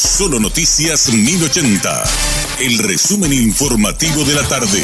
Solo Noticias 1080. El resumen informativo de la tarde.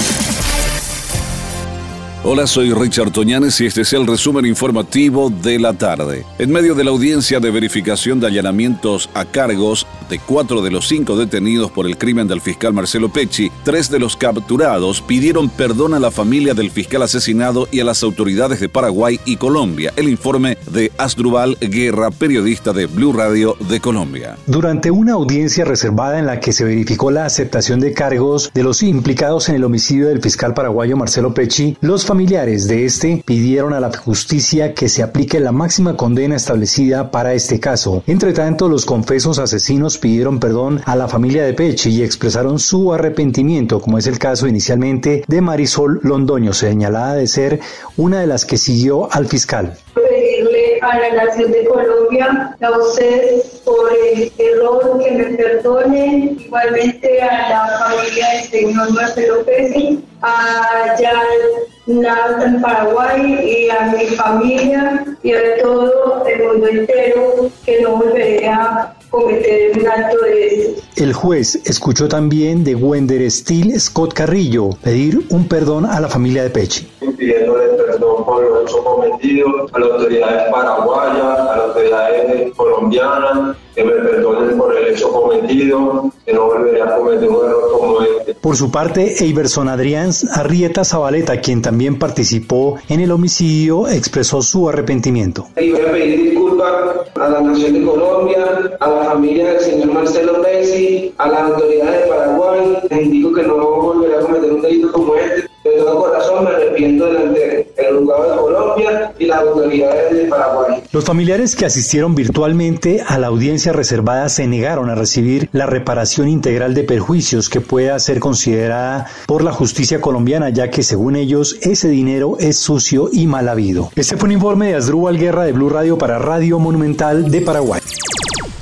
Hola, soy Richard Toñanes y este es el resumen informativo de la tarde. En medio de la audiencia de verificación de allanamientos a cargos de cuatro de los cinco detenidos por el crimen del fiscal Marcelo Pecci, tres de los capturados pidieron perdón a la familia del fiscal asesinado y a las autoridades de Paraguay y Colombia. El informe de Asdrubal Guerra, periodista de Blue Radio de Colombia. Durante una audiencia reservada en la que se verificó la aceptación de cargos de los implicados en el homicidio del fiscal paraguayo Marcelo Pecci, los familiares de este pidieron a la justicia que se aplique la máxima condena establecida para este caso. Entre tanto, los confesos asesinos pidieron perdón a la familia de Pechi y expresaron su arrepentimiento, como es el caso inicialmente de Marisol Londoño, señalada de ser una de las que siguió al fiscal. Pedirle a la nación de Colombia, a ustedes por el error que me perdonen, igualmente a la familia del señor Marcelo Pérez, a Jan en Paraguay y a mi familia y a todo el mundo entero que no volveré a cometer un acto de. El juez escuchó también de Wender Steele Scott Carrillo pedir un perdón a la familia de Pechi. Pidiéndole perdón por lo hecho cometido a las autoridades paraguayas, a las autoridades colombianas, que me perdonen por el hecho cometido, que no volveré a cometer un error como este. Por su parte, Eiberson Adrián Arrieta Zabaleta, quien también participó en el homicidio, expresó su arrepentimiento. Y voy a pedir disculpas a la Nación de Colombia, a la familia del señor Marcelo Messi, a las autoridades de Paraguay. Les indico que no volveré a cometer un delito como este. De todo corazón me arrepiento delante del juzgado de Colombia y las autoridades de Paraguay. Los familiares que asistieron virtualmente a la audiencia reservada se negaron a recibir la reparación integral de perjuicios que pueda ser considerada por la justicia colombiana, ya que según ellos ese dinero es sucio y mal habido. Este fue un informe de Asdrúbal Guerra de Blue Radio para Radio Monumental de Paraguay.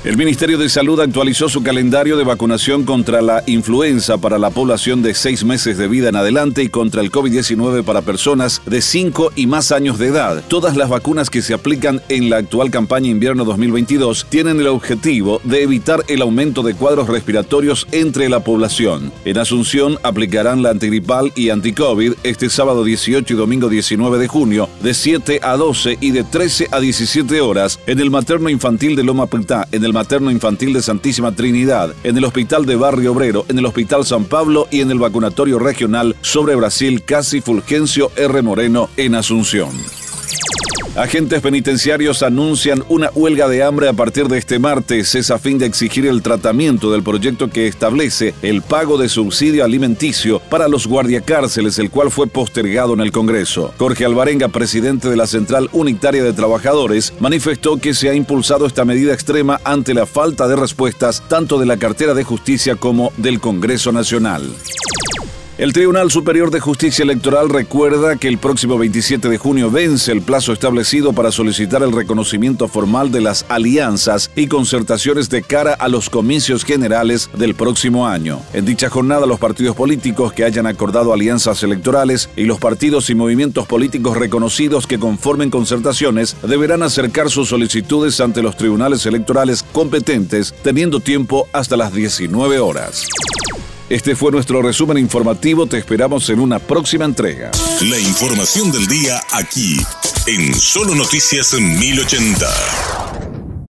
El Ministerio de Salud actualizó su calendario de vacunación contra la influenza para la población de seis meses de vida en adelante y contra el COVID-19 para personas de 5 y más años de edad. Todas las vacunas que se aplican en la actual campaña invierno 2022 tienen el objetivo de evitar el aumento de cuadros respiratorios entre la población. En Asunción aplicarán la antigripal y anticovid este sábado 18 y domingo 19 de junio de 7 a 12 y de 13 a 17 horas en el materno infantil de Loma Pritá, en el Materno Infantil de Santísima Trinidad, en el Hospital de Barrio Obrero, en el Hospital San Pablo y en el Vacunatorio Regional sobre Brasil Casi Fulgencio R. Moreno en Asunción. Agentes penitenciarios anuncian una huelga de hambre a partir de este martes. Es a fin de exigir el tratamiento del proyecto que establece el pago de subsidio alimenticio para los guardiacárceles, el cual fue postergado en el Congreso. Jorge Alvarenga, presidente de la Central Unitaria de Trabajadores, manifestó que se ha impulsado esta medida extrema ante la falta de respuestas tanto de la cartera de justicia como del Congreso Nacional. El Tribunal Superior de Justicia Electoral recuerda que el próximo 27 de junio vence el plazo establecido para solicitar el reconocimiento formal de las alianzas y concertaciones de cara a los comicios generales del próximo año. En dicha jornada, los partidos políticos que hayan acordado alianzas electorales y los partidos y movimientos políticos reconocidos que conformen concertaciones deberán acercar sus solicitudes ante los tribunales electorales competentes, teniendo tiempo hasta las 19 horas. Este fue nuestro resumen informativo. Te esperamos en una próxima entrega. La información del día aquí, en Solo Noticias 1080.